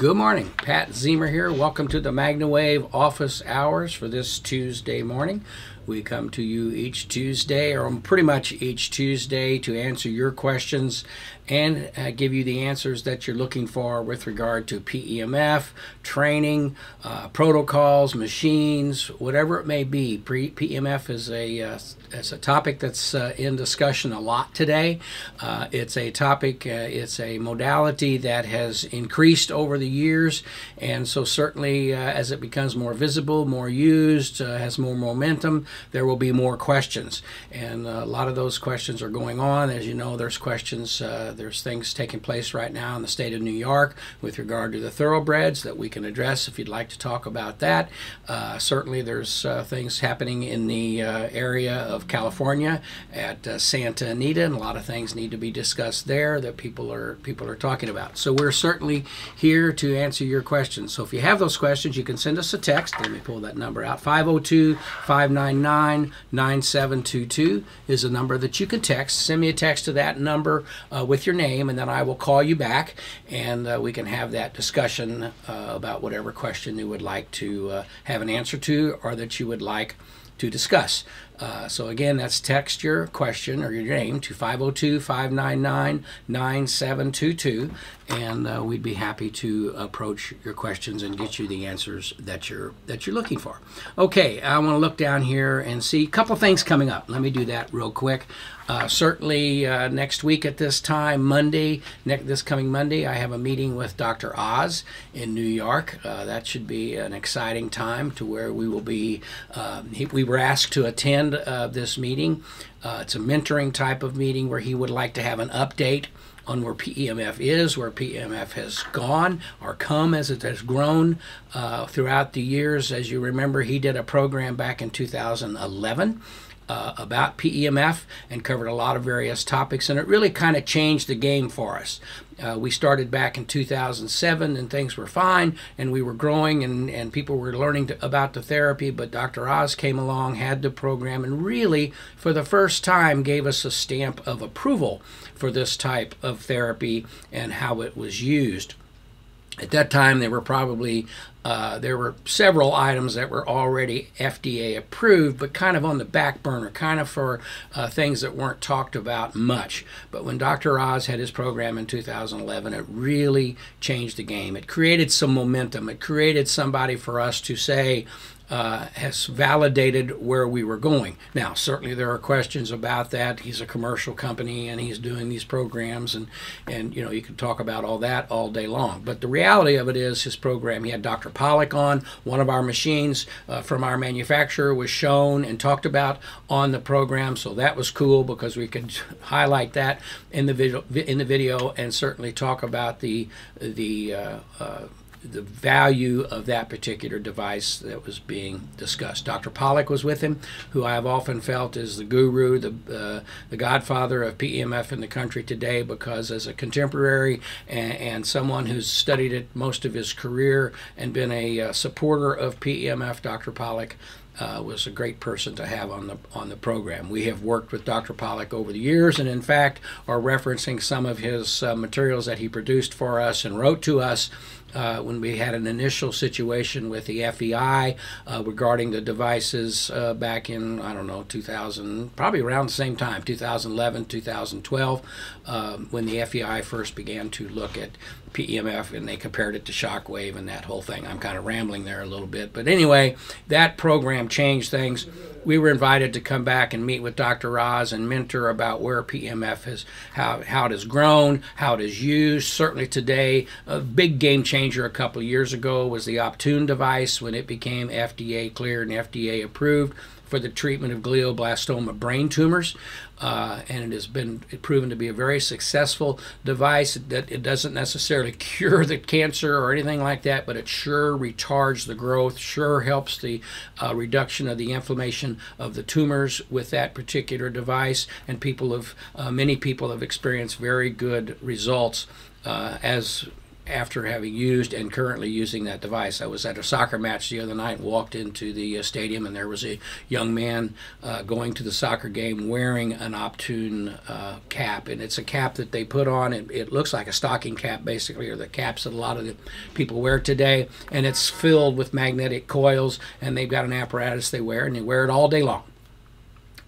Good morning. Pat Zemer here. Welcome to the MagnaWave office hours for this Tuesday morning. We come to you each Tuesday, or pretty much each Tuesday, to answer your questions and uh, give you the answers that you're looking for with regard to PEMF, training, uh, protocols, machines, whatever it may be. Pre- PEMF is a uh, it's a topic that's uh, in discussion a lot today. Uh, it's a topic, uh, it's a modality that has increased over the years, and so certainly as it becomes more visible, more used, has more momentum, there will be more questions. And a lot of those questions are going on. As you know, there's questions, uh, there's things taking place right now in the state of New York with regard to the thoroughbreds that we can address if you'd like to talk about that. Uh, certainly, there's uh, things happening in the uh, area of California at uh, Santa Anita, and a lot of things need to be discussed there that people are people are talking about. So we're certainly here to answer your questions. So if you have those questions, you can send us a text. Let me pull that number out 502 599 9722 is a number that you can text. Send me a text to that number uh, with your name, and then I will call you back and uh, we can have that discussion uh, about whatever question you would like to uh, have an answer to or that you would like to discuss. Uh, so again, that's text your question or your name to 502-599-9722, and uh, we'd be happy to approach your questions and get you the answers that you're that you're looking for. Okay, I want to look down here and see a couple things coming up. Let me do that real quick. Uh, certainly uh, next week at this time, Monday, this coming Monday, I have a meeting with Dr. Oz in New York. Uh, that should be an exciting time to where we will be. Um, he, we were asked to attend uh, this meeting. Uh, it's a mentoring type of meeting where he would like to have an update on where PEMF is, where PEMF has gone or come as it has grown uh, throughout the years. As you remember, he did a program back in 2011 uh, about PEMF and covered a lot of various topics, and it really kind of changed the game for us. Uh, we started back in 2007 and things were fine and we were growing and, and people were learning to, about the therapy, but Dr. Oz came along, had the program, and really, for the first time, gave us a stamp of approval for this type of therapy and how it was used. At that time, there were probably uh, there were several items that were already FDA approved, but kind of on the back burner, kind of for uh, things that weren't talked about much. But when Dr. Oz had his program in 2011, it really changed the game. It created some momentum. It created somebody for us to say, uh, has validated where we were going. Now, certainly there are questions about that. He's a commercial company and he's doing these programs, and and you know you can talk about all that all day long. But the reality of it is, his program. He had Dr. Pawluk on one of our machines uh, from our manufacturer was shown and talked about on the program, so that was cool because we could highlight that in the video in the video and certainly talk about the the uh, uh the value of that particular device that was being discussed. Dr. Pawluk was with him, who I have often felt is the guru, the uh, the godfather of PEMF in the country today, because as a contemporary and, and someone who's studied it most of his career and been a uh, supporter of PEMF, Dr. Pawluk uh, was a great person to have on the on the program. We have worked with Dr. Pawluk over the years, and in fact are referencing some of his uh, materials that he produced for us and wrote to us uh, when we had an initial situation with the FEI uh, regarding the devices uh, back in I don't know 2000, probably around the same time, 2011, 2012, um, when the FEI first began to look at PEMF and they compared it to shockwave and that whole thing. I'm kind of rambling there a little bit, but anyway, that program changed things. We were invited to come back and meet with Dr. Oz and mentor about where PEMF is, how how it has grown, how it is used. Certainly today, a big game changer a couple years ago was the Optune device when it became FDA cleared and FDA approved for the treatment of glioblastoma brain tumors. Uh, and it has been proven to be a very successful device that it doesn't necessarily cure the cancer or anything like that, but it sure retards the growth, sure helps the uh, reduction of the inflammation of the tumors with that particular device. And people have, uh, many people have experienced very good results uh, as after having used and currently using that device. I was at a soccer match the other night, walked into the uh, stadium, and there was a young man uh, going to the soccer game wearing an Optune uh, cap, and it's a cap that they put on. It, it looks like a stocking cap, basically, or the caps that a lot of the people wear today, and it's filled with magnetic coils, and they've got an apparatus they wear, and they wear it all day long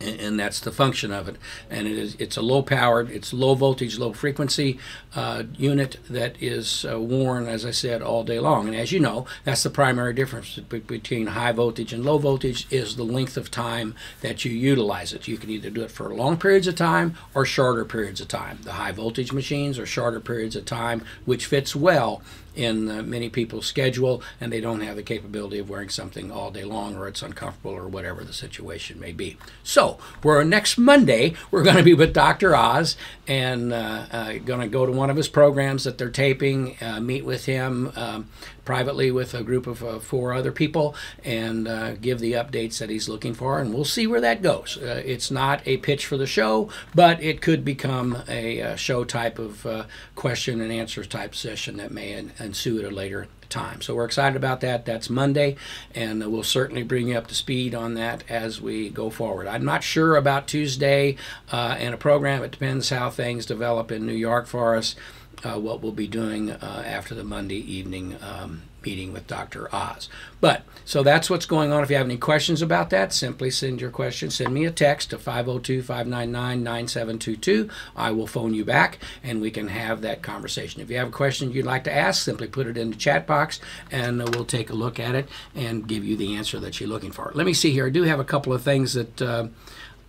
and that's the function of it. And it is it's a low powered, it's low voltage, low frequency uh, unit that is uh, worn, as I said, all day long. And as you know, that's the primary difference between high voltage and low voltage is the length of time that you utilize it. You can either do it for long periods of time or shorter periods of time. The high voltage machines are shorter periods of time, which fits well in uh, many people's schedule and they don't have the capability of wearing something all day long or it's uncomfortable or whatever the situation may be. So, we're next Monday, we're going to be with Dr. Oz and uh, uh, going to go to one of his programs that they're taping, uh, meet with him um, privately with a group of uh, four other people and uh, give the updates that he's looking for, and we'll see where that goes. Uh, it's not a pitch for the show, but it could become a, a show type of question and answer type session that may ensue at a later time. So we're excited about that. That's Monday, and we'll certainly bring you up to speed on that as we go forward. I'm not sure about Tuesday uh, and a program. It depends how things develop in New York for us. Uh, what we'll be doing uh, after the Monday evening um, meeting with Dr. Oz. But so that's what's going on. If you have any questions about that, simply send your question. Send me a text to 502 599 9722. I will phone you back and we can have that conversation. If you have a question you'd like to ask, simply put it in the chat box and we'll take a look at it and give you the answer that you're looking for. Let me see here. I do have a couple of things that. Uh,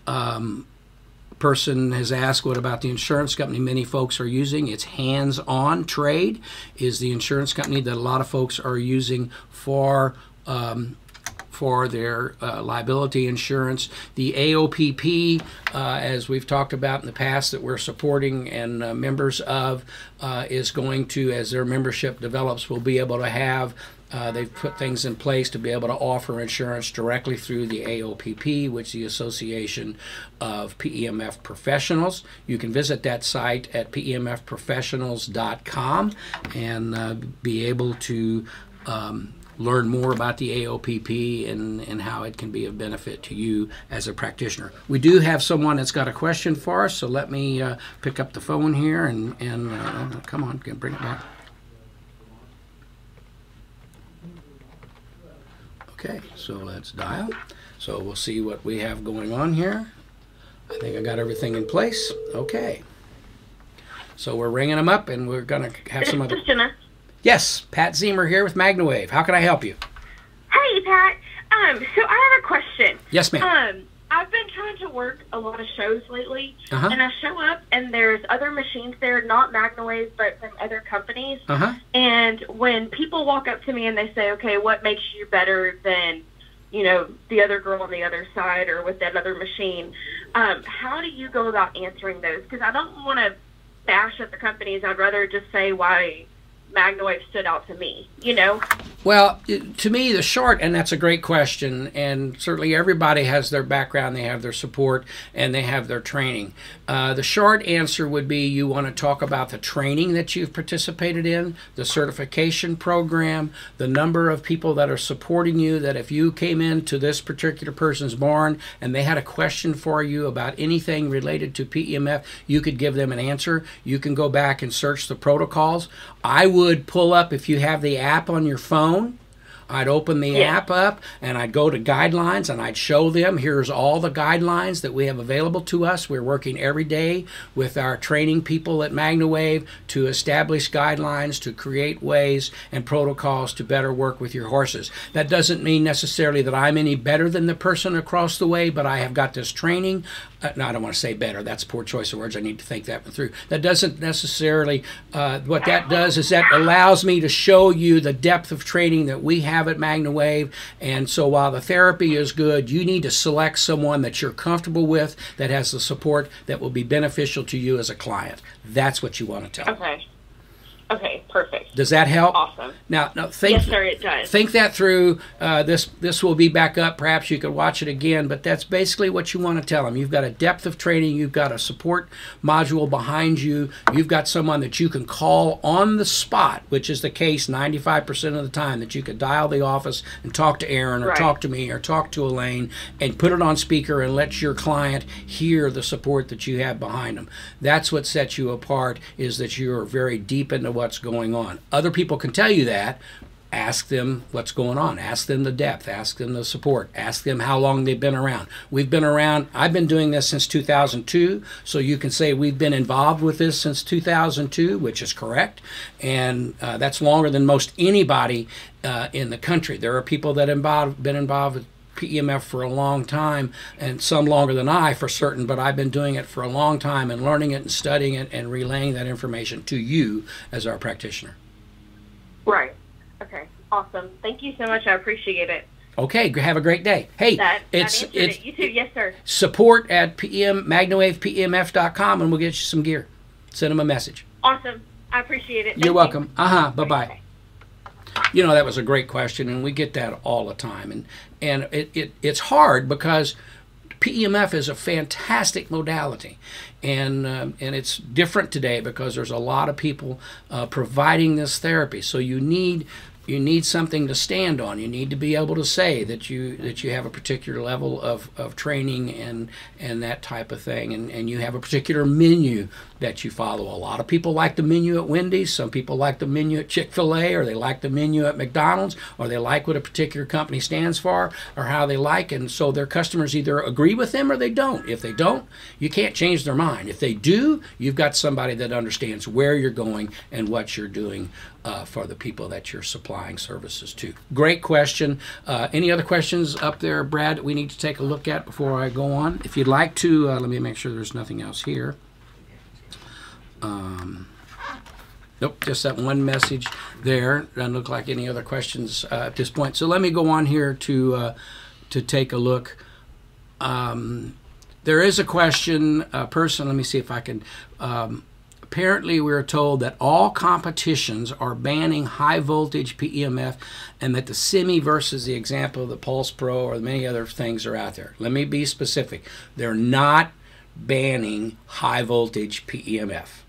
um, person has asked what about the insurance company many folks are using it's hands on trade is the insurance company that a lot of folks are using for um, for their uh, liability insurance. The AOPP, uh, as we've talked about in the past, that we're supporting and uh, members of, uh, is going to, as their membership develops, will be able to have uh, they've put things in place to be able to offer insurance directly through the AOPP, which is the Association of PEMF Professionals. You can visit that site at PEMFprofessionals.com and uh, be able to um, learn more about the AOPP and, and how it can be of benefit to you as a practitioner. We do have someone that's got a question for us, so let me uh, pick up the phone here and, and uh, come on, bring it back. Okay, so let's dial. So we'll see what we have going on here. I think I got everything in place. Okay. So we're ringing them up, and we're going to have some other. Yes, Pat Zemer here with MagnaWave. How can I help you? Hey, Pat. Um, so I have a question. Yes, ma'am. Um, I've been trying to work a lot of shows lately, uh-huh. and I show up and there's other machines there, not MagnaWave, but from other companies. Uh-huh. And when people walk up to me and they say, "Okay, what makes you better than, you know, the other girl on the other side or with that other machine?" Um, how do you go about answering those? Because I don't want to bash at the companies. I'd rather just say why MagnaWave stood out to me, you know? Well, to me, the short, and that's a great question, and certainly everybody has their background, they have their support, and they have their training. Uh, the short answer would be you want to talk about the training that you've participated in, the certification program, the number of people that are supporting you. That if you came into this particular person's barn and they had a question for you about anything related to PEMF, you could give them an answer. You can go back and search the protocols. I would pull up, if you have the app on your phone, I'd open the yeah. app up and I'd go to guidelines and I'd show them here's all the guidelines that we have available to us. We're working every day with our training people at MagnaWave to establish guidelines, to create ways and protocols to better work with your horses. That doesn't mean necessarily that I'm any better than the person across the way, but I have got this training no, I don't want to say better. That's poor choice of words. I need to think that one through. That doesn't necessarily, uh, what that does is that allows me to show you the depth of training that we have at MagnaWave. And so while the therapy is good, you need to select someone that you're comfortable with, that has the support that will be beneficial to you as a client. That's what you want to tell. Okay. Okay, perfect. Does that help? Awesome. Now, now think, Yes, sir, it does. think that through. Uh, this this will be back up. Perhaps you could watch it again, but that's basically what you want to tell them. You've got a depth of training. You've got a support module behind you. You've got someone that you can call on the spot, which is the case 95% of the time. That you could dial the office and talk to Aaron or Right. talk to me or talk to Elaine and put it on speaker and let your client hear the support that you have behind them. That's what sets you apart. Is that you're very deep into what's going on. Other people can tell you that. Ask them what's going on. Ask them the depth. Ask them the support. Ask them how long they've been around. We've been around, I've been doing this since 2002, so you can say we've been involved with this since 2002, which is correct. And uh, that's longer than most anybody uh, in the country. There are people that have been involved with PEMF for a long time, and some longer than I for certain, but I've been doing it for a long time and learning it and studying it and relaying that information to you as our practitioner. Right. Okay. Awesome. Thank you so much. I appreciate it. Okay, have a great day. Hey, That, it's that it's it. You too. Yes, sir. support at PM magnawavepemf.com and we'll get you some gear. Send them a message. Awesome. I appreciate it. Thank You're you. welcome. Uh-huh. Bye-bye. You know that was a great question, and we get that all the time, and and it, it it's hard because PEMF is a fantastic modality, and um, and it's different today because there's a lot of people uh, providing this therapy. So you need you need something to stand on. You need to be able to say that you that you have a particular level of, of training and and that type of thing, and, and you have a particular menu that you follow. A lot of people like the menu at Wendy's. Some people like the menu at Chick Fil A, or they like the menu at McDonald's, or they like what a particular company stands for, or how they like. And so their customers either agree with them or they don't. If they don't, you can't change their mind. If they do, you've got somebody that understands where you're going and what you're doing uh, for the people that you're supplying services to. Great question. Uh, any other questions up there, Brad, we need to take a look at before I go on? If you'd like to, uh, let me make sure there's nothing else here. Um, nope, just that one message there. Doesn't look like any other questions uh, at this point. So let me go on here to uh, to take a look. Um, there is a question, person. Let me see if I can. Um, apparently, we are told that all competitions are banning high voltage PEMF, and that the Semi versus the example of the Pulse Pro or many other things are out there. Let me be specific. They're not banning high voltage PEMF.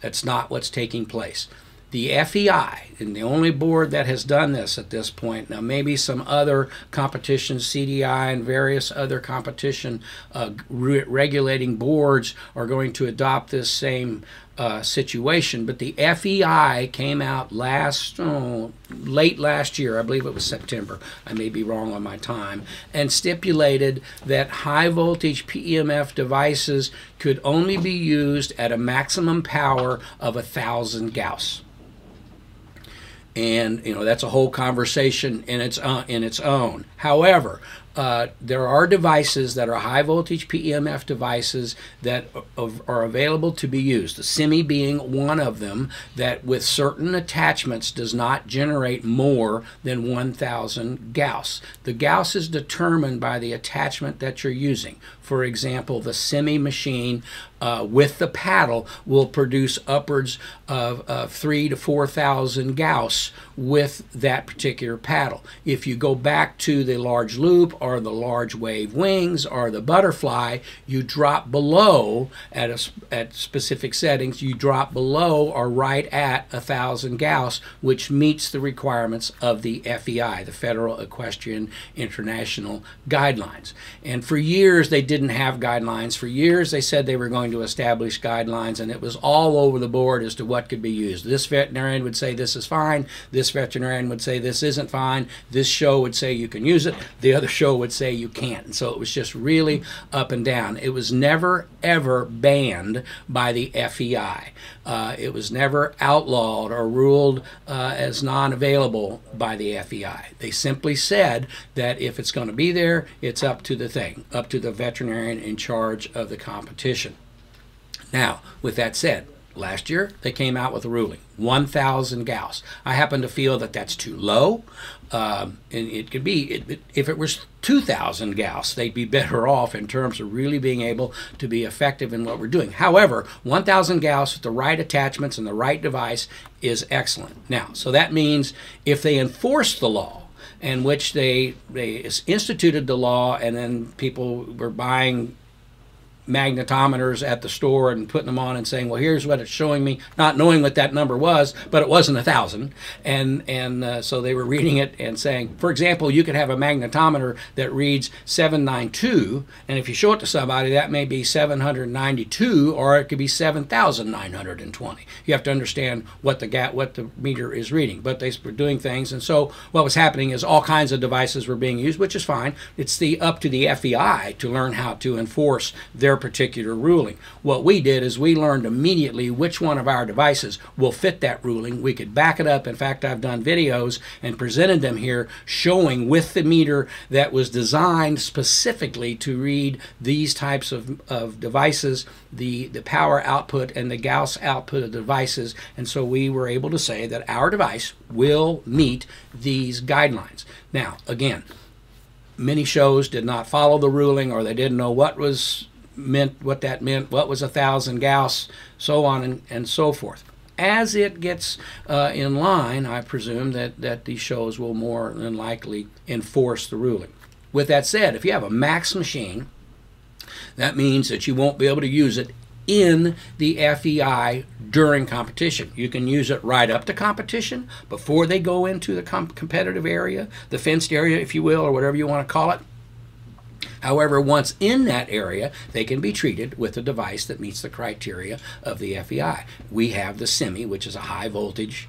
That's not what's taking place. The FEI, and the only board that has done this at this point, now maybe some other competitions, CDI and various other competition uh, re- regulating boards are going to adopt this same uh, situation, but the FEI came out last, oh, late last year, I believe it was September, I may be wrong on my time, and stipulated that high voltage PEMF devices could only be used at a maximum power of a thousand Gauss and you know that's a whole conversation in its uh, in its own. However, uh, there are devices that are high voltage PEMF devices that are, available to be used. The Semi being one of them that with certain attachments does not generate more than 1,000 Gauss. The Gauss is determined by the attachment that you're using. For example, the Semi machine uh, with the paddle will produce upwards of, of three to four thousand Gauss with that particular paddle. If you go back to the large loop or the large wave wings or the butterfly, you drop below at a, at specific settings. You drop below or right at a thousand Gauss, which meets the requirements of the FEI, the Federal Equestrian International Guidelines. And for years they didn't have guidelines. For years they said they were going to establish guidelines, and it was all over the board as to what could be used. This veterinarian would say this is fine. This veterinarian would say this isn't fine. This show would say you can use it. The other show would say you can't. And so it was just really up and down. It was never, ever banned by the FEI. Uh, it was never outlawed or ruled uh, as non available by the FEI. They simply said that if it's going to be there, it's up to the thing, up to the veterinarian in charge of the competition. Now, with that said, Last year, they came out with a ruling 1,000 Gauss. I happen to feel that that's too low. Um, and it could be, it, it, if it was 2,000 Gauss, they'd be better off in terms of really being able to be effective in what we're doing. However, 1,000 Gauss with the right attachments and the right device is excellent. Now, so that means if they enforce the law, in which they they instituted the law and then people were buying magnetometers at the store and putting them on and saying, "Well, here's what it's showing me," not knowing what that number was, but it wasn't a thousand, and and uh, so they were reading it and saying, for example, you could have a magnetometer that reads 792, and if you show it to somebody, that may be 792, or it could be 7,920. You have to understand what the gap, what the meter is reading, but they were doing things, and so what was happening is all kinds of devices were being used, which is fine. It's the up to the FEI to learn how to enforce their their particular ruling. What we did is we learned immediately which one of our devices will fit that ruling. We could back it up. In fact, I've done videos and presented them here showing with the meter that was designed specifically to read these types of, of devices, the, the power output and the Gauss output of devices. And so we were able to say that our device will meet these guidelines. Now, again, many shows did not follow the ruling or they didn't know what was meant what that meant, what was a thousand Gauss, so on and, and so forth. As it gets uh, in line, I presume that, that these shows will more than likely enforce the ruling. With that said, if you have a max machine, that means that you won't be able to use it in the FEI during competition. You can use it right up to competition before they go into the competitive area, the fenced area, if you will, or whatever you want to call it. However, once in that area, they can be treated with a device that meets the criteria of the FEI. We have the SEMI, which is a high voltage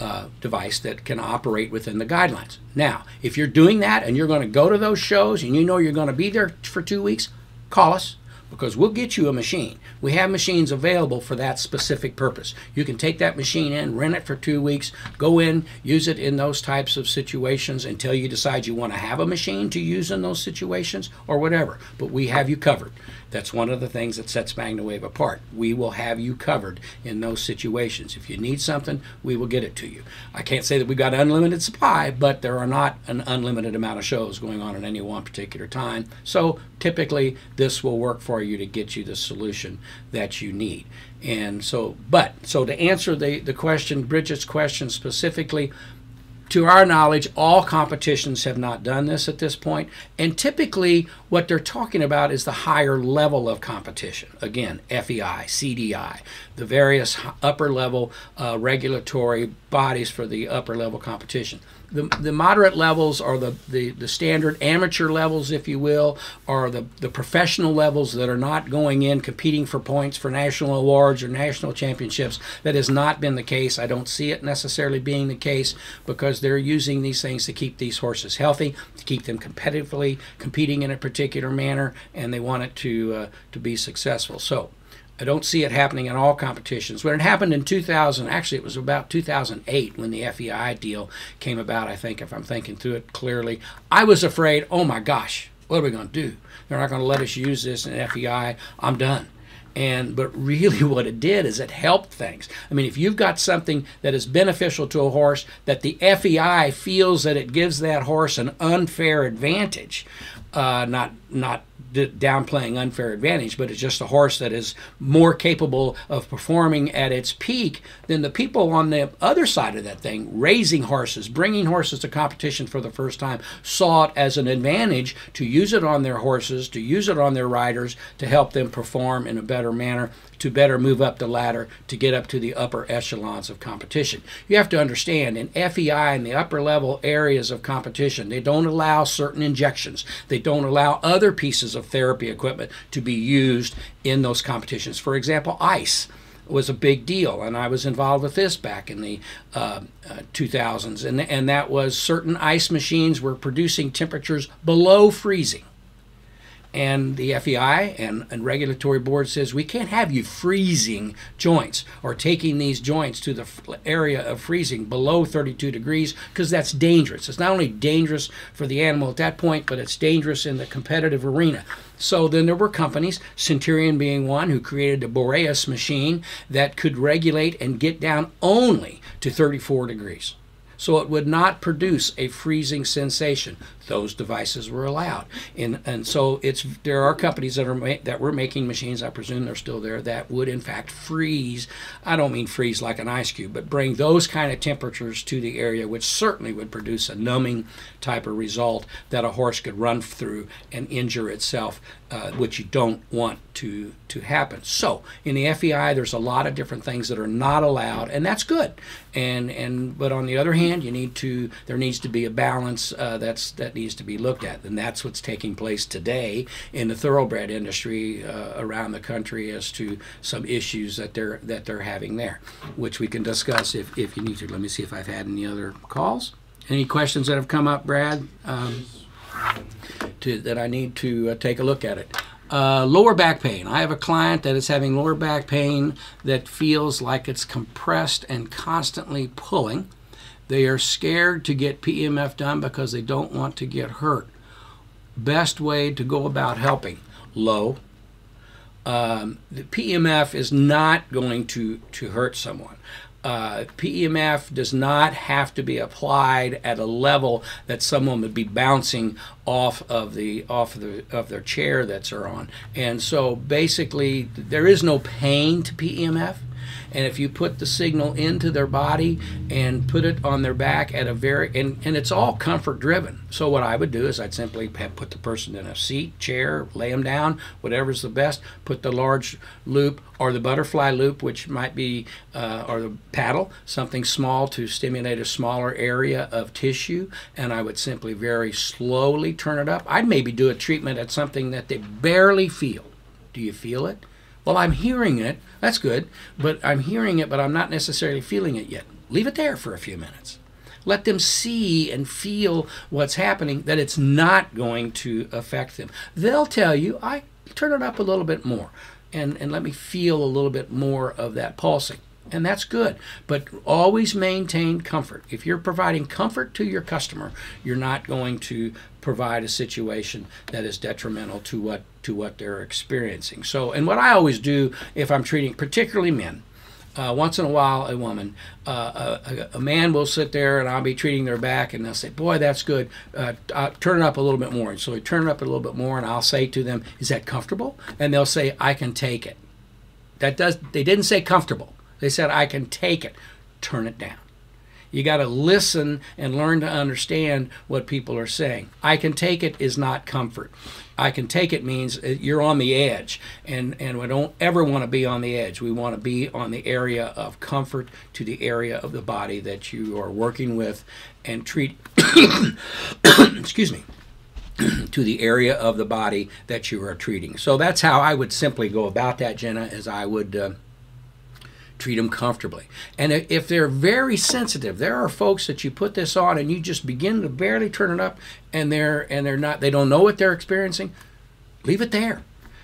uh, device that can operate within the guidelines. Now, if you're doing that and you're going to go to those shows and you know you're going to be there for two weeks, call us because we'll get you a machine. We have machines available for that specific purpose. You can take that machine in, rent it for two weeks, go in, use it in those types of situations until you decide you want to have a machine to use in those situations or whatever. But we have you covered. That's one of the things that sets MagnaWave apart. We will have you covered in those situations. If you need something, we will get it to you. I can't say that we've got unlimited supply, but there are not an unlimited amount of shows going on at any one particular time. So typically, this will work for you to get you the solution that you need. And so, but, so to answer the, the question, Bridget's question specifically, to our knowledge, all competitions have not done this at this point. And typically, what they're talking about is the higher level of competition. Again, FEI, CDI, the various upper level uh, regulatory bodies for the upper level competition the, the moderate levels are the, the, the standard amateur levels, if you will, are the, the professional levels that are not going in competing for points for national awards or national championships. That has not been the case. I don't see it necessarily being the case because they're using these things to keep these horses healthy, to keep them competitively competing in a particular manner, and they want it to, uh, to be successful. So I don't see it happening in all competitions. When it happened in 2000, actually, it was about 2008 when the FEI deal came about, I think, if I'm thinking through it clearly. I was afraid, oh my gosh, what are we going to do? They're not going to let us use this in FEI. I'm done. And but really, what it did is it helped things. I mean, if you've got something that is beneficial to a horse that the FEI feels that it gives that horse an unfair advantage, uh, not not downplaying unfair advantage, but it's just a horse that is more capable of performing at its peak than the people on the other side of that thing, raising horses, bringing horses to competition for the first time, saw it as an advantage to use it on their horses, to use it on their riders, to help them perform in a better manner to better move up the ladder to get up to the upper echelons of competition. You have to understand in FEI in the upper level areas of competition, they don't allow certain injections. They don't allow other pieces of therapy equipment to be used in those competitions. For example, ice was a big deal, and I was involved with this back in the uh, uh, 2000s, and, and that was certain ice machines were producing temperatures below freezing and the FEI and, and regulatory board says we can't have you freezing joints or taking these joints to the area of freezing below 32 degrees because that's dangerous. It's not only dangerous for the animal at that point, but it's dangerous in the competitive arena. So then there were companies, Centurion being one, who created the Boreas machine that could regulate and get down only to 34 degrees so it would not produce a freezing sensation. Those devices were allowed, and and so it's there are companies that are ma- that were making machines. I presume they're still there that would in fact freeze. I don't mean freeze like an ice cube, but bring those kind of temperatures to the area, which certainly would produce a numbing type of result that a horse could run through and injure itself, uh, which you don't want to to happen. So in the FEI, there's a lot of different things that are not allowed, and that's good. And and but on the other hand, you need to there needs to be a balance uh, that's that needs to be looked at, and that's what's taking place today in the thoroughbred industry uh, around the country as to some issues that they're that they're having there, which we can discuss if, if you need to. Let me see if I've had any other calls. Any questions that have come up, Brad? Um, to, that I need to uh, take a look at it. Uh, lower back pain. I have a client that is having lower back pain that feels like it's compressed and constantly pulling. They are scared to get PEMF done because they don't want to get hurt. Best way to go about helping low. Um, the PEMF is not going to, to hurt someone. Uh, PEMF does not have to be applied at a level that someone would be bouncing off of the off of, the, of their chair that's are on. And so basically, there is no pain to PEMF. And if you put the signal into their body and put it on their back at a very, and, and it's all comfort driven. So what I would do is I'd simply put the person in a seat, chair, lay them down, whatever's the best, put the large loop or the butterfly loop, which might be, uh, or the paddle, something small to stimulate a smaller area of tissue. And I would simply very slowly turn it up. I'd maybe do a treatment at something that they barely feel. Do you feel it? Well, I'm hearing it. That's good. But I'm hearing it, but I'm not necessarily feeling it yet. Leave it there for a few minutes. Let them see and feel what's happening, that it's not going to affect them. They'll tell you, I turn it up a little bit more and, and let me feel a little bit more of that pulsing and that's good. But always maintain comfort. If you're providing comfort to your customer, you're not going to provide a situation that is detrimental to what to what they're experiencing. So, and what I always do if I'm treating particularly men, uh, once in a while a woman, uh, a, a, man will sit there and I'll be treating their back and they'll say, "Boy, that's good. Uh, turn it up a little bit more." And so we turn it up a little bit more, and I'll say to them, "Is that comfortable?" And they'll say, "I can take it." That does. They didn't say comfortable. They said, I can take it. Turn it down. You got to listen and learn to understand what people are saying. I can take it is not comfort. I can take it means uh, you're on the edge, and, and we don't ever want to be on the edge. We want to be on the area of comfort to the area of the body that you are working with and treat, excuse me, to the area of the body that you are treating. So that's how I would simply go about that, Jenna, as I would. Uh, treat them comfortably. And if they're very sensitive, there are folks that you put this on and you just begin to barely turn it up and they're and they're not they don't know what they're experiencing. Leave it there.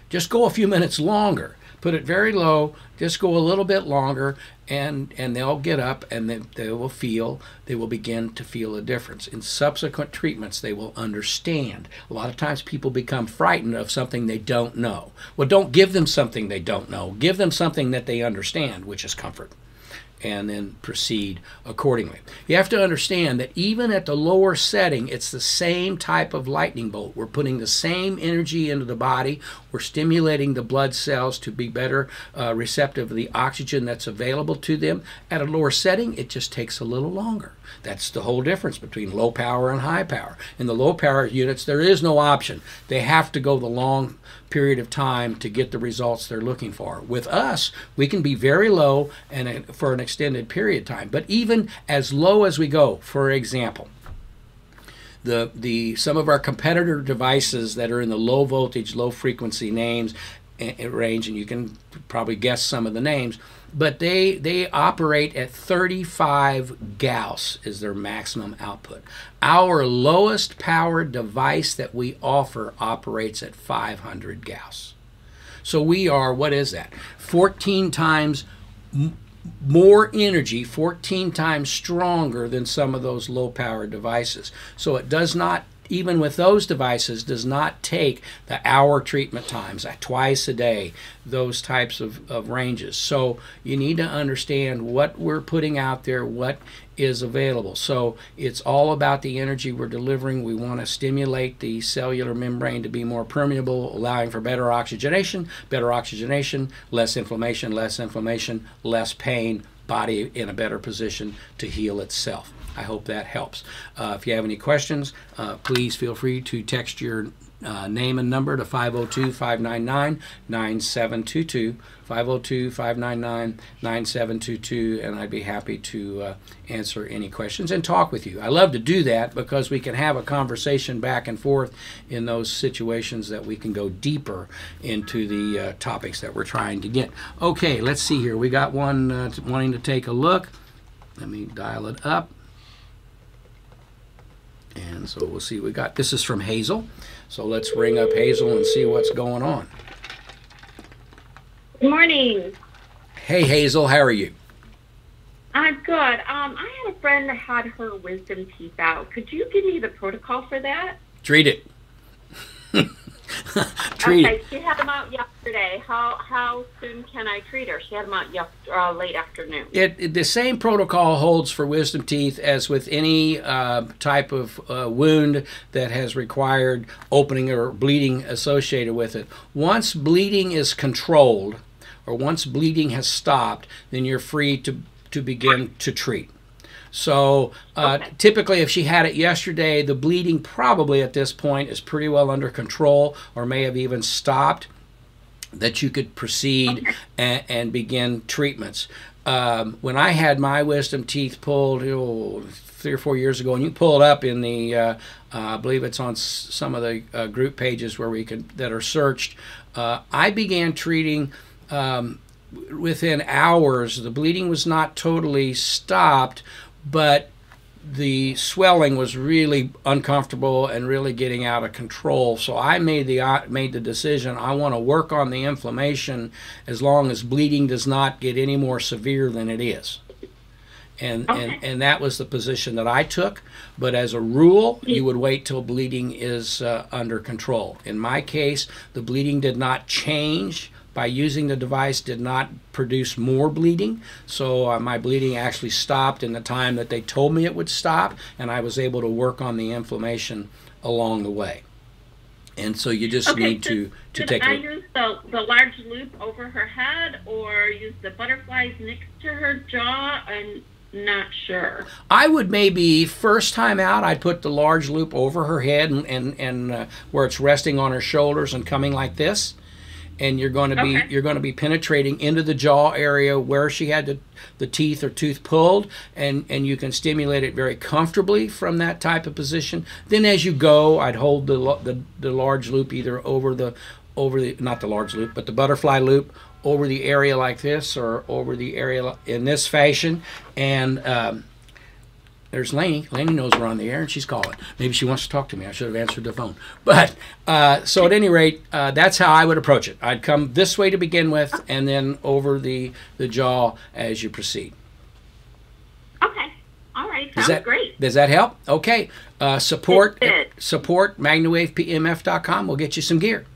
Just go a few minutes longer put it very low, just go a little bit longer, and and they'll get up and they, they will feel they will begin to feel a difference. In subsequent treatments, they will understand. A lot of times, people become frightened of something they don't know. Well, don't give them something they don't know. Give them something that they understand, which is comfort and then proceed accordingly. You have to understand that even at the lower setting, it's the same type of lightning bolt. We're putting the same energy into the body. We're stimulating the blood cells to be better uh, receptive of the oxygen that's available to them. At a lower setting, it just takes a little longer. That's the whole difference between low power and high power. In the low power units, there is no option. They have to go the long period of time to get the results they're looking for. With us, we can be very low and uh, for an extended period of time. But even as low as we go, for example, the the some of our competitor devices that are in the low voltage, low frequency names range, and you can probably guess some of the names. But they they operate at 35 Gauss is their maximum output. Our lowest power device that we offer operates at 500 Gauss. So we are what is that? 14 times more energy, 14 times stronger than some of those low power devices. So it does not even with those devices, does not take the hour treatment times, twice a day, those types of, of ranges. So you need to understand what we're putting out there, what is available. So it's all about the energy we're delivering. We want to stimulate the cellular membrane to be more permeable, allowing for better oxygenation, better oxygenation, less inflammation, less inflammation, less pain, body in a better position to heal itself. I hope that helps. Uh, if you have any questions, uh, please feel free to text your uh, name and number to 502 599 9722. 502 599 9722, and I'd be happy to uh, answer any questions and talk with you. I love to do that because we can have a conversation back and forth in those situations that we can go deeper into the uh, topics that we're trying to get. Okay, let's see here. We got one uh, wanting to take a look. Let me dial it up. So we'll see. what We got this is from Hazel. So let's ring up Hazel and see what's going on. Good morning. Hey Hazel, how are you? I'm good. Um, I had a friend that had her wisdom teeth out. Could you give me the protocol for that? Treat it. treat okay, she had them out yesterday. How how soon can I treat her? She had them out yesterday, uh, late afternoon. It, it, the same protocol holds for wisdom teeth as with any uh, type of uh, wound that has required opening or bleeding associated with it. Once bleeding is controlled, or once bleeding has stopped, then you're free to to begin to treat. So uh, okay. typically, if she had it yesterday, the bleeding probably at this point is pretty well under control or may have even stopped. That you could proceed okay. and, and, begin treatments. Um, when I had my wisdom teeth pulled oh, three or four years ago, and you pull it up in the, uh, uh, I believe it's on s- some of the uh, group pages where we can that are searched. Uh, I began treating. Um, within hours, the bleeding was not totally stopped, but the swelling was really uncomfortable and really getting out of control. So I made the uh, made the decision I want to work on the inflammation as long as bleeding does not get any more severe than it is. And, okay. and and that was the position that I took. But as a rule, you would wait till bleeding is uh, under control. In my case, the bleeding did not change by using the device did not produce more bleeding. So uh, my bleeding actually stopped in the time that they told me it would stop, and I was able to work on the inflammation along the way. And so you just okay, need to to should take. I a, use the the large loop over her head, or use the butterflies next to her jaw? I'm not sure. I would maybe first time out, I'd put the large loop over her head and and and uh, where it's resting on her shoulders and coming like this and you're going to be okay. you're going to be penetrating into the jaw area where she had the, the teeth or tooth pulled and and you can stimulate it very comfortably from that type of position then as you go i'd hold the the, the large loop either over the over the not the large loop but the butterfly loop over the area like this or over the area in this fashion and um, there's Lainey. Lainey knows we're on the air and she's calling. Maybe she wants to talk to me. I should have answered the phone. But uh, so at any rate, uh, that's how I would approach it. I'd come this way to begin with and then over the, the jaw as you proceed. Okay. All right. Sounds does that, great. Does that help? Okay. Uh, support support magnawavepemf.com. We'll get you some gear.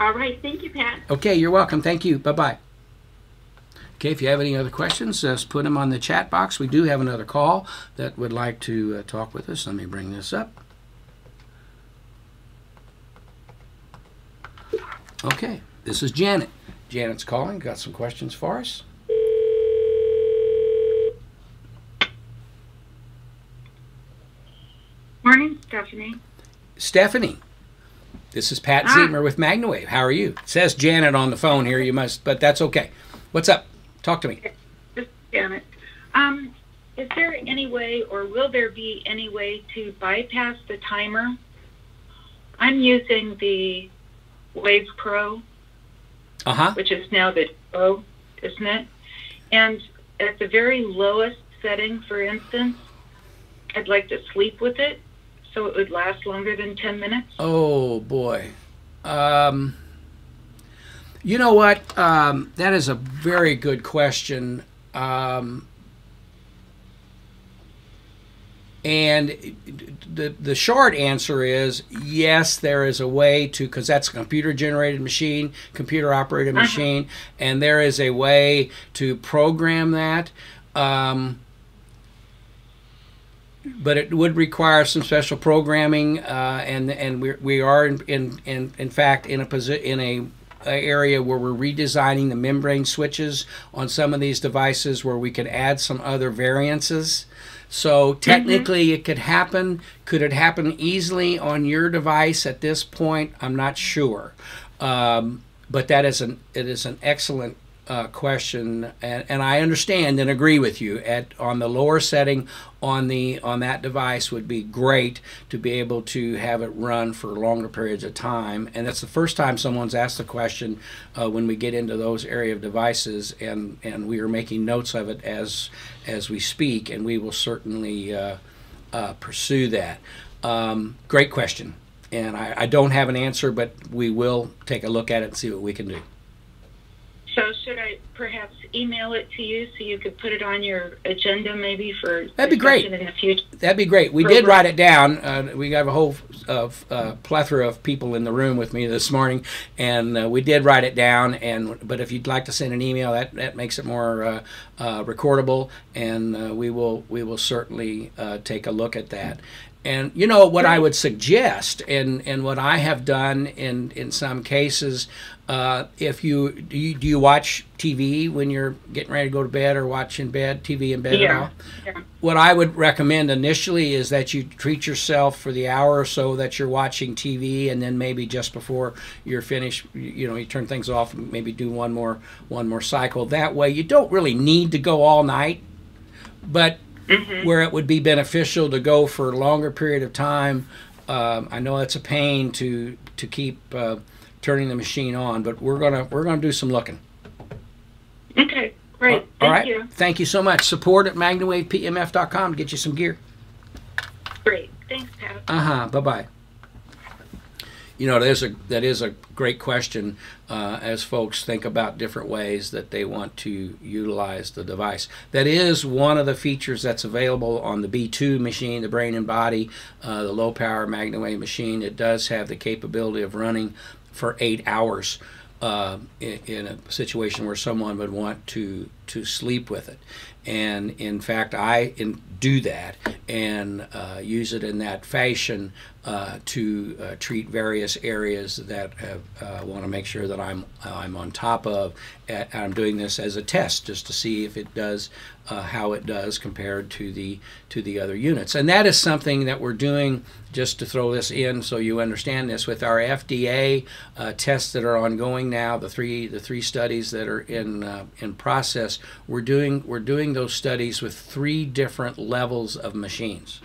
All right. Thank you, Pat. Okay. You're welcome. Thank you. Bye bye. Okay, if you have any other questions, just put them on the chat box. We do have another call that would like to uh, talk with us. Let me bring this up. Okay, this is Janet. Janet's calling. Got some questions for us? Morning, Stephanie. Stephanie. This is Pat ah. with MagnaWave. How are you? It says Janet on the phone here. You must, but that's okay. What's up? Talk to me. Just Janet. Um, is there any way, or will there be any way to bypass the timer? I'm using the Wave Pro, Uh huh. which is now the O, isn't it? And at the very lowest setting, for instance, I'd like to sleep with it so it would last longer than 10 minutes. Oh boy. Um, you know what? Um, that is a very good question. Um, and the the short answer is yes, there is a way to because that's a computer generated machine, computer operated Uh-huh. machine, and there is a way to program that. Um, but it would require some special programming, uh, and and we we are in in in, in fact in a posi- in a area where we're redesigning the membrane switches on some of these devices where we could add some other variances. So technically, it could happen. Could it happen easily on your device at this point? I'm not sure, um, but that is an it is an excellent uh, question, and, and I understand and agree with you. At on the lower setting on the on that device would be great to be able to have it run for longer periods of time. And that's the first time someone's asked the question uh, when we get into those area of devices, and and we are making notes of it as as we speak, and we will certainly uh, uh, pursue that. Um, great question. And I, I don't have an answer, but we will take a look at it and see what we can do. So should I perhaps email it to you so you could put it on your agenda maybe for That'd be great. in the future? That'd be great. We did write it down. Uh, we have a whole uh, uh, plethora of people in the room with me this morning, and uh, we did write it down. And but if you'd like to send an email, that, that makes it more uh, uh, recordable, and uh, we will we will certainly uh, take a look at that. And you know what I would suggest, and, and what I have done in in some cases, uh, if you do, you do you watch TV when you're getting ready to go to bed or watch in bed TV in bed at Yeah. all? Yeah. what I would recommend initially is that you treat yourself for the hour or so that you're watching TV, and then maybe just before you're finished, you you know, you turn things off, and maybe do one more one more cycle. That way, you don't really need to go all night, but where it would be beneficial to go for a longer period of time. Um, I know it's a pain to to keep uh, turning the machine on, but we're gonna we're gonna do some looking. Okay, great. Thank All right. you. Thank you so much. Support at magnawavepemf.com to get you some gear. Great. Thanks, Pat. Uh huh. Bye bye. You know, there's a that is a great question uh, as folks think about different ways that they want to utilize the device. That is one of the features that's available on the B2 machine, the brain and body, uh, the low power MagnaWave machine. It does have the capability of running for eight hours uh, in, in a situation where someone would want to to sleep with it. And in fact, I in, do that and uh, use it in that fashion uh, to uh, treat various areas that uh, want to make sure that I'm I'm on top of. And I'm doing this as a test just to see if it does uh, how it does compared to the to the other units. And that is something that we're doing just to throw this in so you understand this with our FDA uh, tests that are ongoing now. The three the three studies that are in uh, in process. We're doing we're doing those studies with three different levels of machines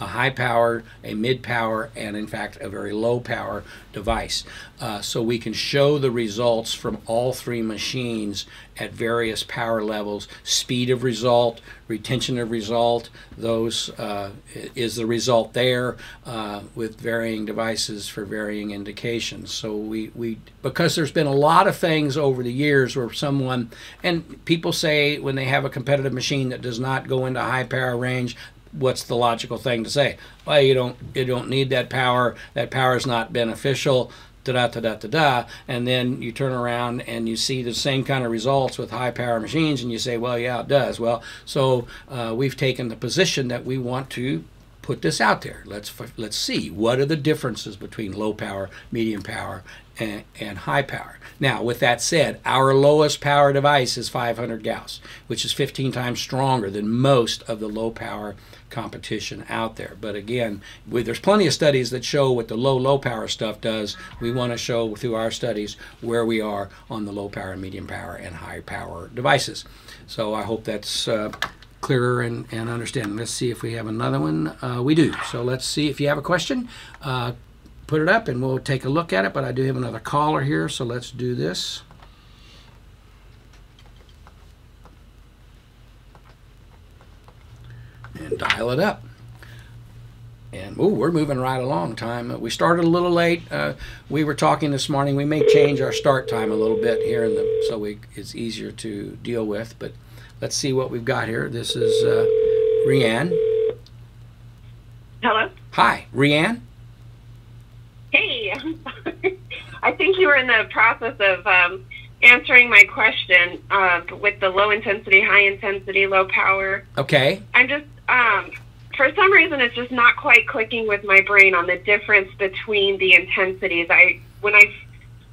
a high power, a mid power, and in fact a very low power device. Uh, so we can show the results from all three machines at various power levels, speed of result, retention of result. Those uh, is the result there uh, with varying devices for varying indications. So we, we because there's been a lot of things over the years where someone and people say when they have a competitive machine that does not go into high power range what's the logical thing to say? Well, you don't you don't need that power. That power is not beneficial. Da da da da da da. And then you turn around and you see the same kind of results with high power machines, and you say, well, yeah, it does. Well, so uh, we've taken the position that we want to put this out there. Let's let's see what are the differences between low power, medium power, and, and high power. Now, with that said, our lowest power device is 500 Gauss, which is 15 times stronger than most of the low power competition out there. But again, we, there's plenty of studies that show what the low low power stuff does. We want to show through our studies where we are on the low power, medium power, and high power devices. So I hope that's. Uh, clearer and, and understanding. Let's see if we have another one. Uh, we do. So let's see if you have a question. Uh, put it up and we'll take a look at it. But I do have another caller here, so let's do this. And dial it up. And oh, we're moving right along. Time we started a little late. Uh, we were talking this morning. We may change our start time a little bit here, in the so we it's easier to deal with. But let's see what we've got here. This is uh, Rianne. Hello. Hi, Rianne. Hey, I'm sorry. I think you were in the process of um, answering my question uh, with the low intensity, high intensity, low power. Okay. I'm just, um, for some reason, it's just not quite clicking with my brain on the difference between the intensities. I when I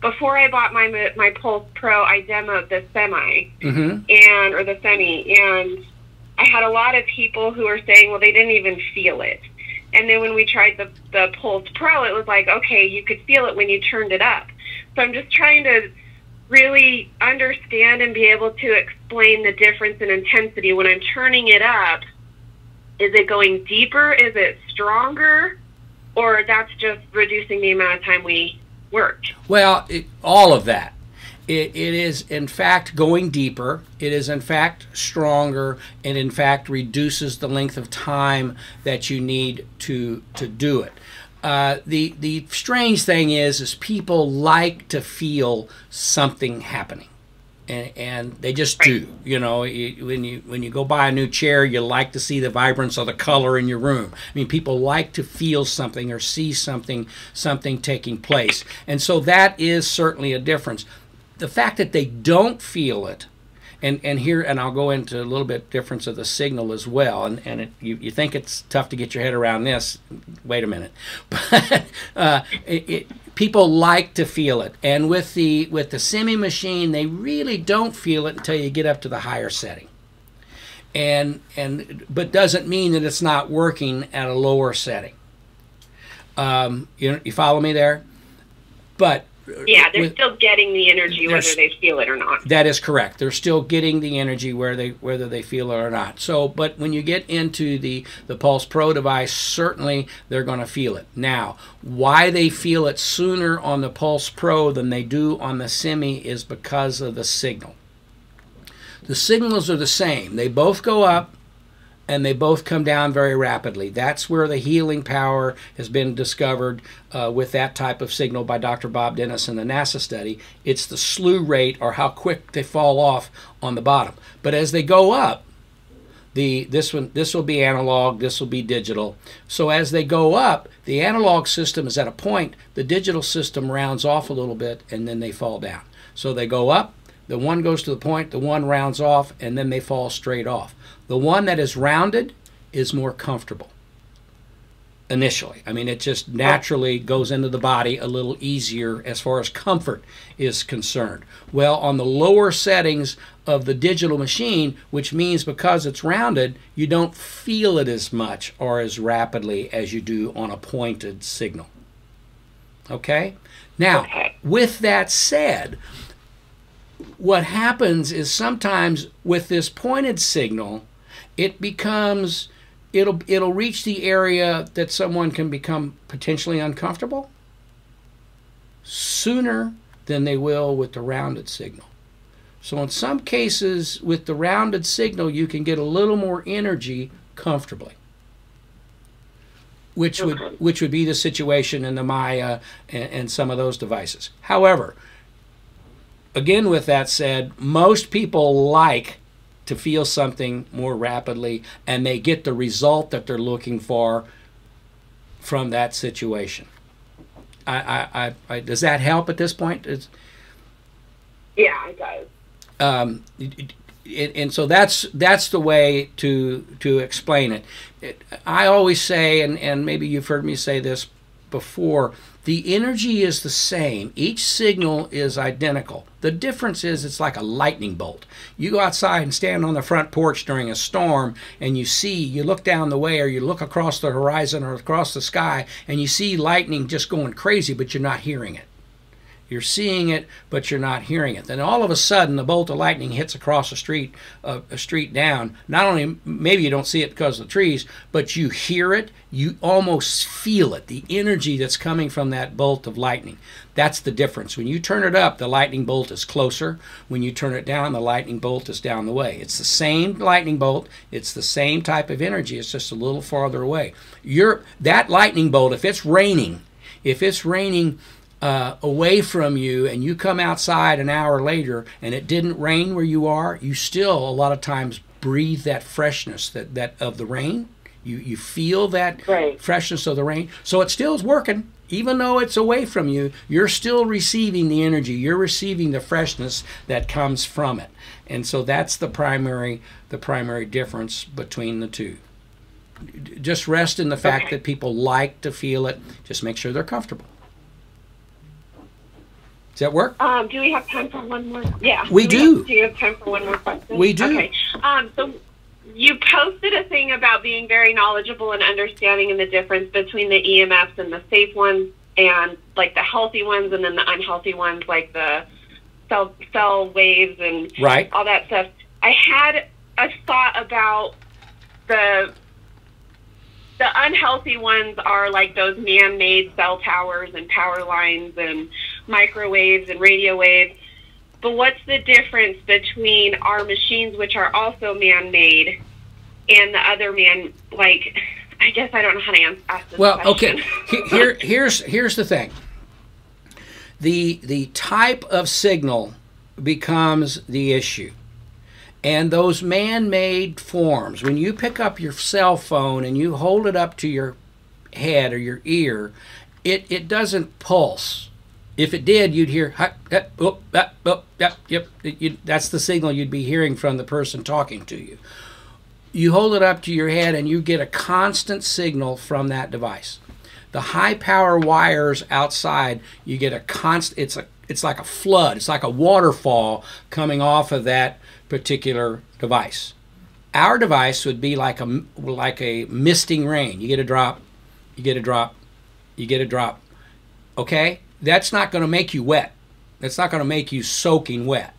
before I bought my my Pulse Pro, I demoed the semi Mm-hmm. and or the semi, and I had a lot of people who were saying, well, they didn't even feel it. And then when we tried the the Pulse Pro, it was like, okay, you could feel it when you turned it up. So I'm just trying to really understand and be able to explain the difference in intensity when I'm turning it up. Is it going deeper? Is it stronger? Or that's just reducing the amount of time we work? Well, it, all of that. It, it is, in fact, going deeper. It is, in fact, stronger, and in fact, reduces the length of time that you need to to do it. Uh, the the strange thing is, is people like to feel something happening, and, and they just do. You know, you, when you when you go buy a new chair, you like to see the vibrance of the color in your room. I mean, people like to feel something or see something something taking place, and so that is certainly a difference. The fact that they don't feel it and and here and I'll go into a little bit difference of the signal as well. And and it, you you think it's tough to get your head around this? Wait a minute, but uh, it, people like to feel it, and with the with the semi machine, they really don't feel it until you get up to the higher setting. And and but doesn't mean that it's not working at a lower setting. Um, you you follow me there? But Yeah, they're with- still getting the energy whether they feel it or not. That is correct. They're still getting the energy where they whether they feel it or not. So, but when you get into the the Pulse Pro device, certainly they're going to feel it. Now, why they feel it sooner on the Pulse Pro than they do on the Semi is because of the signal. The signals are the same. They both go up and they both come down very rapidly. That's where the healing power has been discovered uh, with that type of signal by Dr. Bob Dennis in the NASA study. It's the slew rate or how quick they fall off on the bottom. But as they go up, the this one this will be analog, this will be digital. So as they go up, the analog system is at a point, the digital system rounds off a little bit, and then they fall down. So they go up, the one goes to the point, the one rounds off, and then they fall straight off. The one that is rounded is more comfortable initially. I mean, it just naturally goes into the body a little easier as far as comfort is concerned. Well, on the lower settings of the digital machine, which means because it's rounded, you don't feel it as much or as rapidly as you do on a pointed signal. Okay? Now, with that said, what happens is sometimes with this pointed signal, it becomes it'll it'll reach the area that someone can become potentially uncomfortable sooner than they will with the rounded signal. So in some cases with the rounded signal you can get a little more energy comfortably. Which would which would be the situation in the Maya and, and some of those devices. However, again with that said, most people like to feel something more rapidly and they get the result that they're looking for from that situation. I, I, I, does that help at this point? It's, Yeah, it does. um, it- it- and so that's that's the way to to explain it. it. I always say, and, and maybe you've heard me say this before, the energy is the same. Each signal is identical. The difference is it's like a lightning bolt. You go outside and stand on the front porch during a storm and you see, you look down the way or you look across the horizon or across the sky and you see lightning just going crazy, but you're not hearing it You're seeing it, but you're not hearing it. Then all of a sudden, the bolt of lightning hits across a street, uh, a street down. Not only maybe you don't see it because of the trees, but you hear it. You almost feel it. The energy that's coming from that bolt of lightning. That's the difference. When you turn it up, the lightning bolt is closer. When you turn it down, the lightning bolt is down the way. It's the same lightning bolt. It's the same type of energy. It's just a little farther away. You're that lightning bolt. If it's raining, if it's raining uh, away from you and you come outside an hour later and it didn't rain where you are, you still a lot of times breathe that freshness that, that of the rain. You, you feel that Right. freshness of the rain. So it still is working. Even though it's away from you, you're still receiving the energy. You're receiving the freshness that comes from it. And so that's the primary the primary difference between the two. Just rest in the fact Okay. that people like to feel it. Just make sure they're comfortable. Does that work? Um, do we have time for one more? Yeah. We do. have- do you have time for one more question? We do. Okay. Um, so you posted a thing about being very knowledgeable and understanding in the difference between the EMFs and the safe ones and like the healthy ones and then the unhealthy ones like the cell cell waves and Right. all that stuff. I had a thought about the the unhealthy ones are like those man-made cell towers and power lines and microwaves and radio waves. But what's the difference between our machines, which are also man-made, and the other man? Like, I guess I don't know how to ans- ask this Well, question. okay. Here, here's here's the thing. The the type of signal becomes the issue, and those man-made forms. When you pick up your cell phone and you hold it up to your head or your ear, it it doesn't pulse. If it did, you'd hear "Hut, hut, oh, that, oh, yep. That's the signal you'd be hearing from the person talking to you you hold it up to your head and you get a constant signal from that device. The high power wires outside, you get a constant it's a it's like a flood, it's like a waterfall coming off of that particular device. Our device would be like a like a misting rain. You get a drop, you get a drop, you get a drop. Okay? That's not going to make you wet. That's not going to make you soaking wet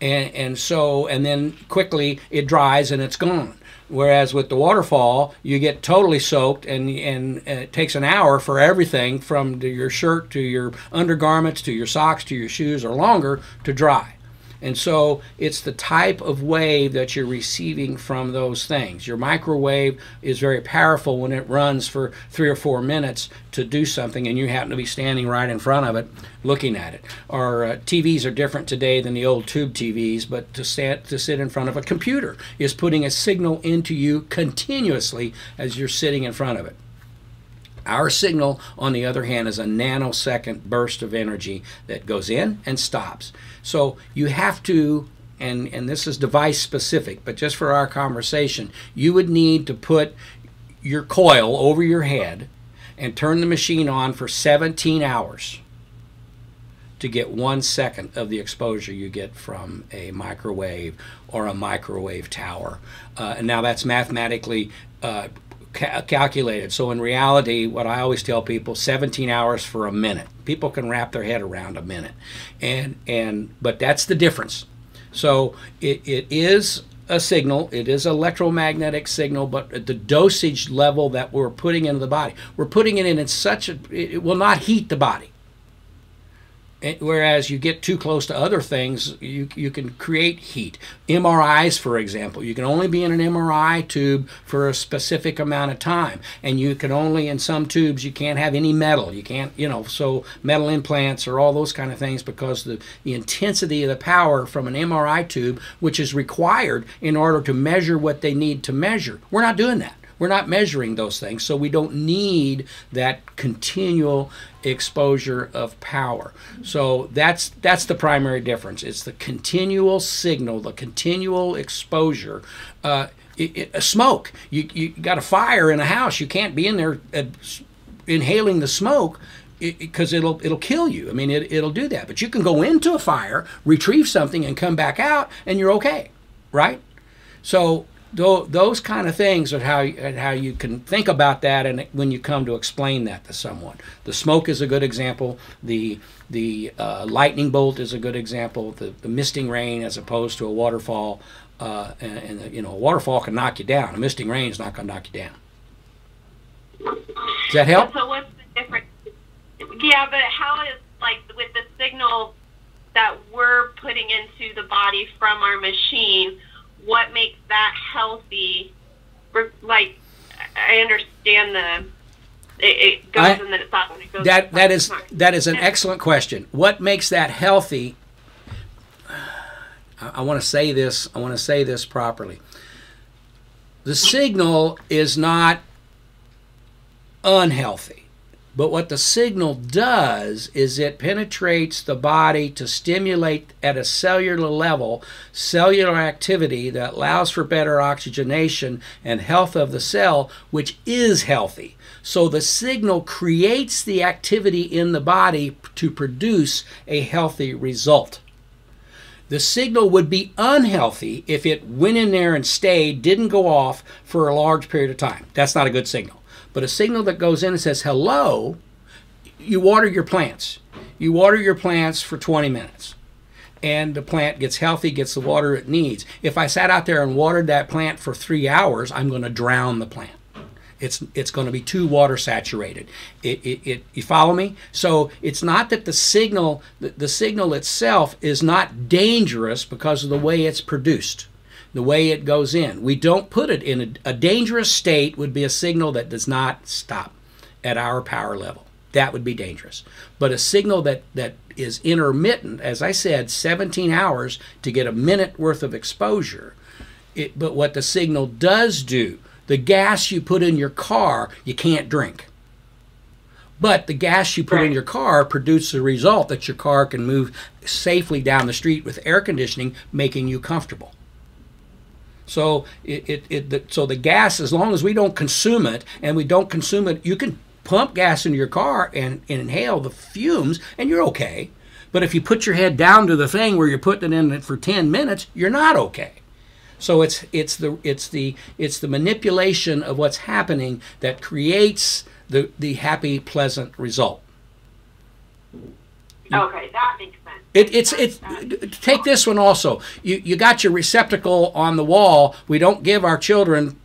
and and so and then quickly it dries and it's gone. Whereas with the waterfall, you get totally soaked, and and, it takes an hour for everything from your shirt to your undergarments to your socks to your shoes or longer to dry. And so it's the type of wave that you're receiving from those things. Your microwave is very powerful when it runs for three or four minutes to do something, and you happen to be standing right in front of it looking at it. Our uh, TVs are different today than the old tube TVs, but to, stand, to sit in front of a computer is putting a signal into you continuously as you're sitting in front of it. Our signal, on the other hand, is a nanosecond burst of energy that goes in and stops. So you have to, and, and this is device specific, but just for our conversation, you would need to put your coil over your head and turn the machine on for 17 hours to get one second of the exposure you get from a microwave or a microwave tower. Uh, and now that's mathematically uh, ca- calculated. So in reality, what I always tell people, 17 hours for a minute. People can wrap their head around a minute, and and but that's the difference. So it, it is a signal. It is electromagnetic signal, but at the dosage level that we're putting into the body, we're putting it in in such a it will not heat the body. Whereas you get too close to other things, you, you can create heat. MRIs, for example, you can only be in an MRI tube for a specific amount of time, and you can only in some tubes you can't have any metal. You can't, you know, so metal implants or all those kind of things because the the intensity of the power from an MRI tube, which is required in order to measure what they need to measure, we're not doing that. We're not measuring those things, so we don't need that continual exposure of power. So that's that's the primary difference. It's the continual signal, the continual exposure. Uh, it, it, smoke. You you got a fire in a house. You can't be in there uh, inhaling the smoke because it, will it'll kill you. I mean, it, it'll do that. But you can go into a fire, retrieve something, and come back out, and you're okay, right? So those kind of things are how how you can think about that and when you come to explain that to someone. The smoke is a good example. The the uh, lightning bolt is a good example. The, the misting rain as opposed to a waterfall uh, and, and you know a waterfall can knock you down. A misting rain is not going to knock you down. Does that help? So what's the difference? Yeah, but how is like with the signal that we're putting into the body from our machine? What makes that healthy? Like, I understand the it, it goes I- and then it stops and it goes. that that is that is an excellent question. What makes that healthy? I, I want to say this. I want to say this properly. The signal is not unhealthy, but what the signal does is it penetrates the body to stimulate at a cellular level cellular activity that allows for better oxygenation and health of the cell, which is healthy. So the signal creates the activity in the body to produce a healthy result. The signal would be unhealthy if it went in there and stayed, didn't go off for a large period of time. That's not a good signal. But a signal that goes in and says, hello, you water your plants. You water your plants for 20 minutes. And the plant gets healthy, gets the water it needs. If I sat out there and watered that plant for three hours, I'm going to drown the plant it's it's going to be too water saturated. It, it, it you follow me? So it's not that the signal the, the signal itself is not dangerous because of the way it's produced, the way it goes in. We don't put it in a, a dangerous state would be a signal that does not stop at our power level. That would be dangerous. But a signal that that is intermittent, as I said, 17 hours to get a minute worth of exposure. It, but what the signal does do, the gas you put in your car, you can't drink. But the gas you put in your car produces the result that your car can move safely down the street with air conditioning, making you comfortable. So it, it, it the, so the gas, as long as we don't consume it, and we don't consume it, you can pump gas into your car and, and inhale the fumes, and you're okay. But if you put your head down to the thing where you're putting it in it for 10 minutes, you're not okay. So it's it's the it's the it's the manipulation of what's happening that creates the the happy pleasant result. Okay, that makes sense. It, it's it's take this one also. You you got your receptacle on the wall. We don't give our children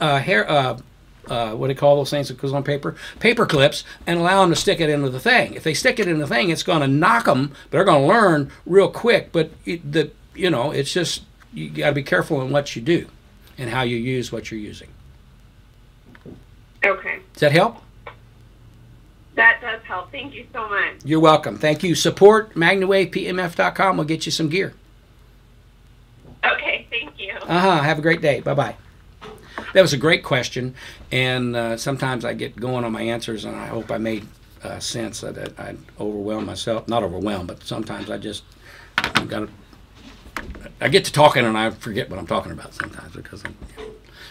uh, hair. Uh, uh, what do you call those things that goes on paper? Paper clips, and allow them to stick it into the thing. If they stick it in the thing, it's going to knock them. They're going to learn real quick. But it, the you know, it's just you got to be careful in what you do and how you use what you're using. Okay, Does that help? That does help. Thank you so much. You're welcome. Thank you. Support magnawavepemf.com. We'll get you some gear. Okay, thank you. Uh huh. Have a great day. Bye bye. That was a great question, and uh, sometimes I get going on my answers, and I hope I made uh, sense that I overwhelm myself. Not overwhelmed, but sometimes I just got. I get to talking and I forget what I'm talking about sometimes because I'm.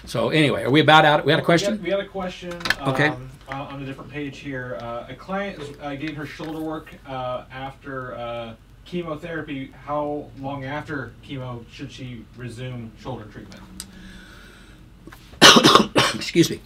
So anyway, are we about out? We had a We question. had, we had a question Okay. um, on a different page here. Uh, a client is uh, getting her shoulder work uh, after uh, chemotherapy. How long after chemo should she resume shoulder treatment? excuse me.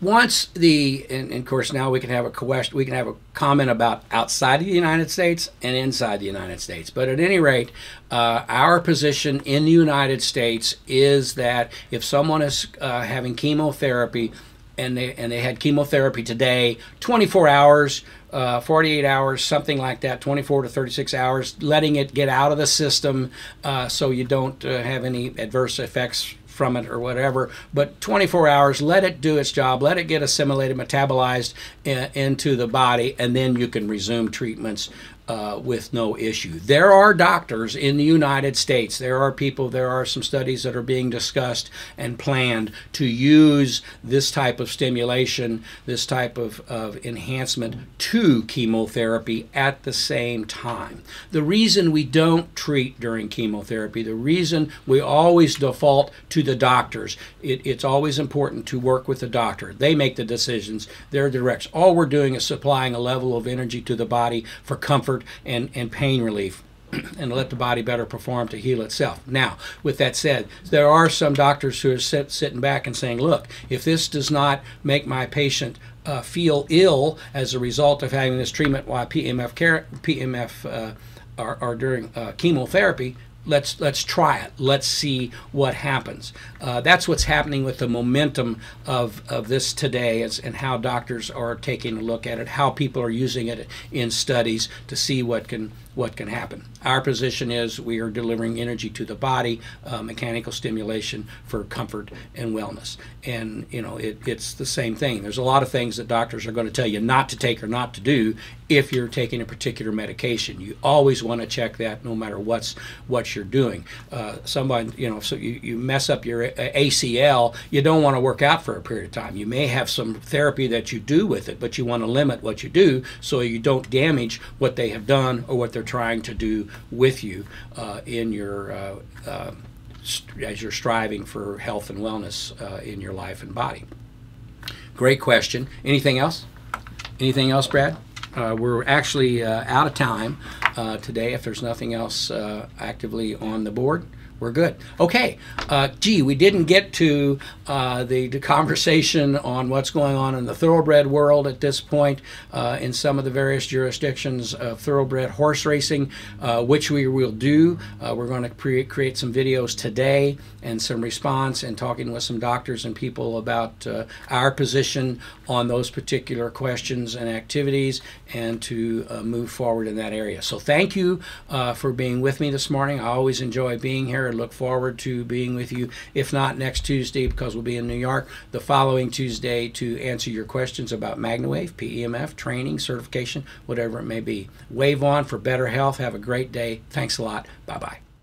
Once the, and, and of course now we can have a question, we can have a comment about outside of the United States and inside the United States. But at any rate, uh, our position in the United States is that if someone is uh, having chemotherapy and they and they had chemotherapy today, 24 hours, uh, 48 hours, something like that, 24 to 36 hours, letting it get out of the system uh, so you don't uh, have any adverse effects from it or whatever. But 24 hours, let it do its job, let it get assimilated, metabolized uh, into the body, and then you can resume treatments uh, with no issue. There are doctors in the United States, there are people, there are some studies that are being discussed and planned to use this type of stimulation, this type of, of enhancement to chemotherapy at the same time. The reason we don't treat during chemotherapy, the reason we always default to the doctors, it, it's always important to work with the doctor. They make the decisions, their direction. All we're doing is supplying a level of energy to the body for comfort and, and pain relief. and let the body better perform to heal itself. Now, with that said, there are some doctors who are sit, sitting back and saying, look, if this does not make my patient uh, feel ill as a result of having this treatment while PEMF care, PEMF uh, are, are during uh, chemotherapy, let's let's try it. Let's see what happens. Uh, that's what's happening with the momentum of, of this today, is, and how doctors are taking a look at it, how people are using it in studies to see what can what can happen. Our position is we are delivering energy to the body, uh, mechanical stimulation for comfort and wellness. And, you know, it, it's the same thing. There's a lot of things that doctors are going to tell you not to take or not to do if you're taking a particular medication. You always want to check that no matter what's what you're doing. Uh, somebody, you know, so you, you mess up your ACL, you don't want to work out for a period of time. You may have some therapy that you do with it, but you want to limit what you do so you don't damage what they have done or what they're trying to do with you uh, in your uh, uh, as you're striving for health and wellness uh, in your life and body. Great question. Anything else? Anything else, Brad? Uh, we're actually uh, out of time today. If there's nothing else actively on the board we're good. Okay. Uh, gee, we didn't get to uh, the, the, conversation on what's going on in the thoroughbred world at this point uh, in some of the various jurisdictions of thoroughbred horse racing, uh, which we will do. Uh, we're going to create, create some videos today and some response and talking with some doctors and people about uh, our position on those particular questions and activities and to move forward in that area. So thank you for being with me this morning. I always enjoy being Look forward to being with you, if not next Tuesday, because we'll be in New York, the following Tuesday to answer your questions about MagnaWave, PEMF, training, certification, whatever it may be. Wave on for better health. Have a great day. Thanks a lot. Bye bye.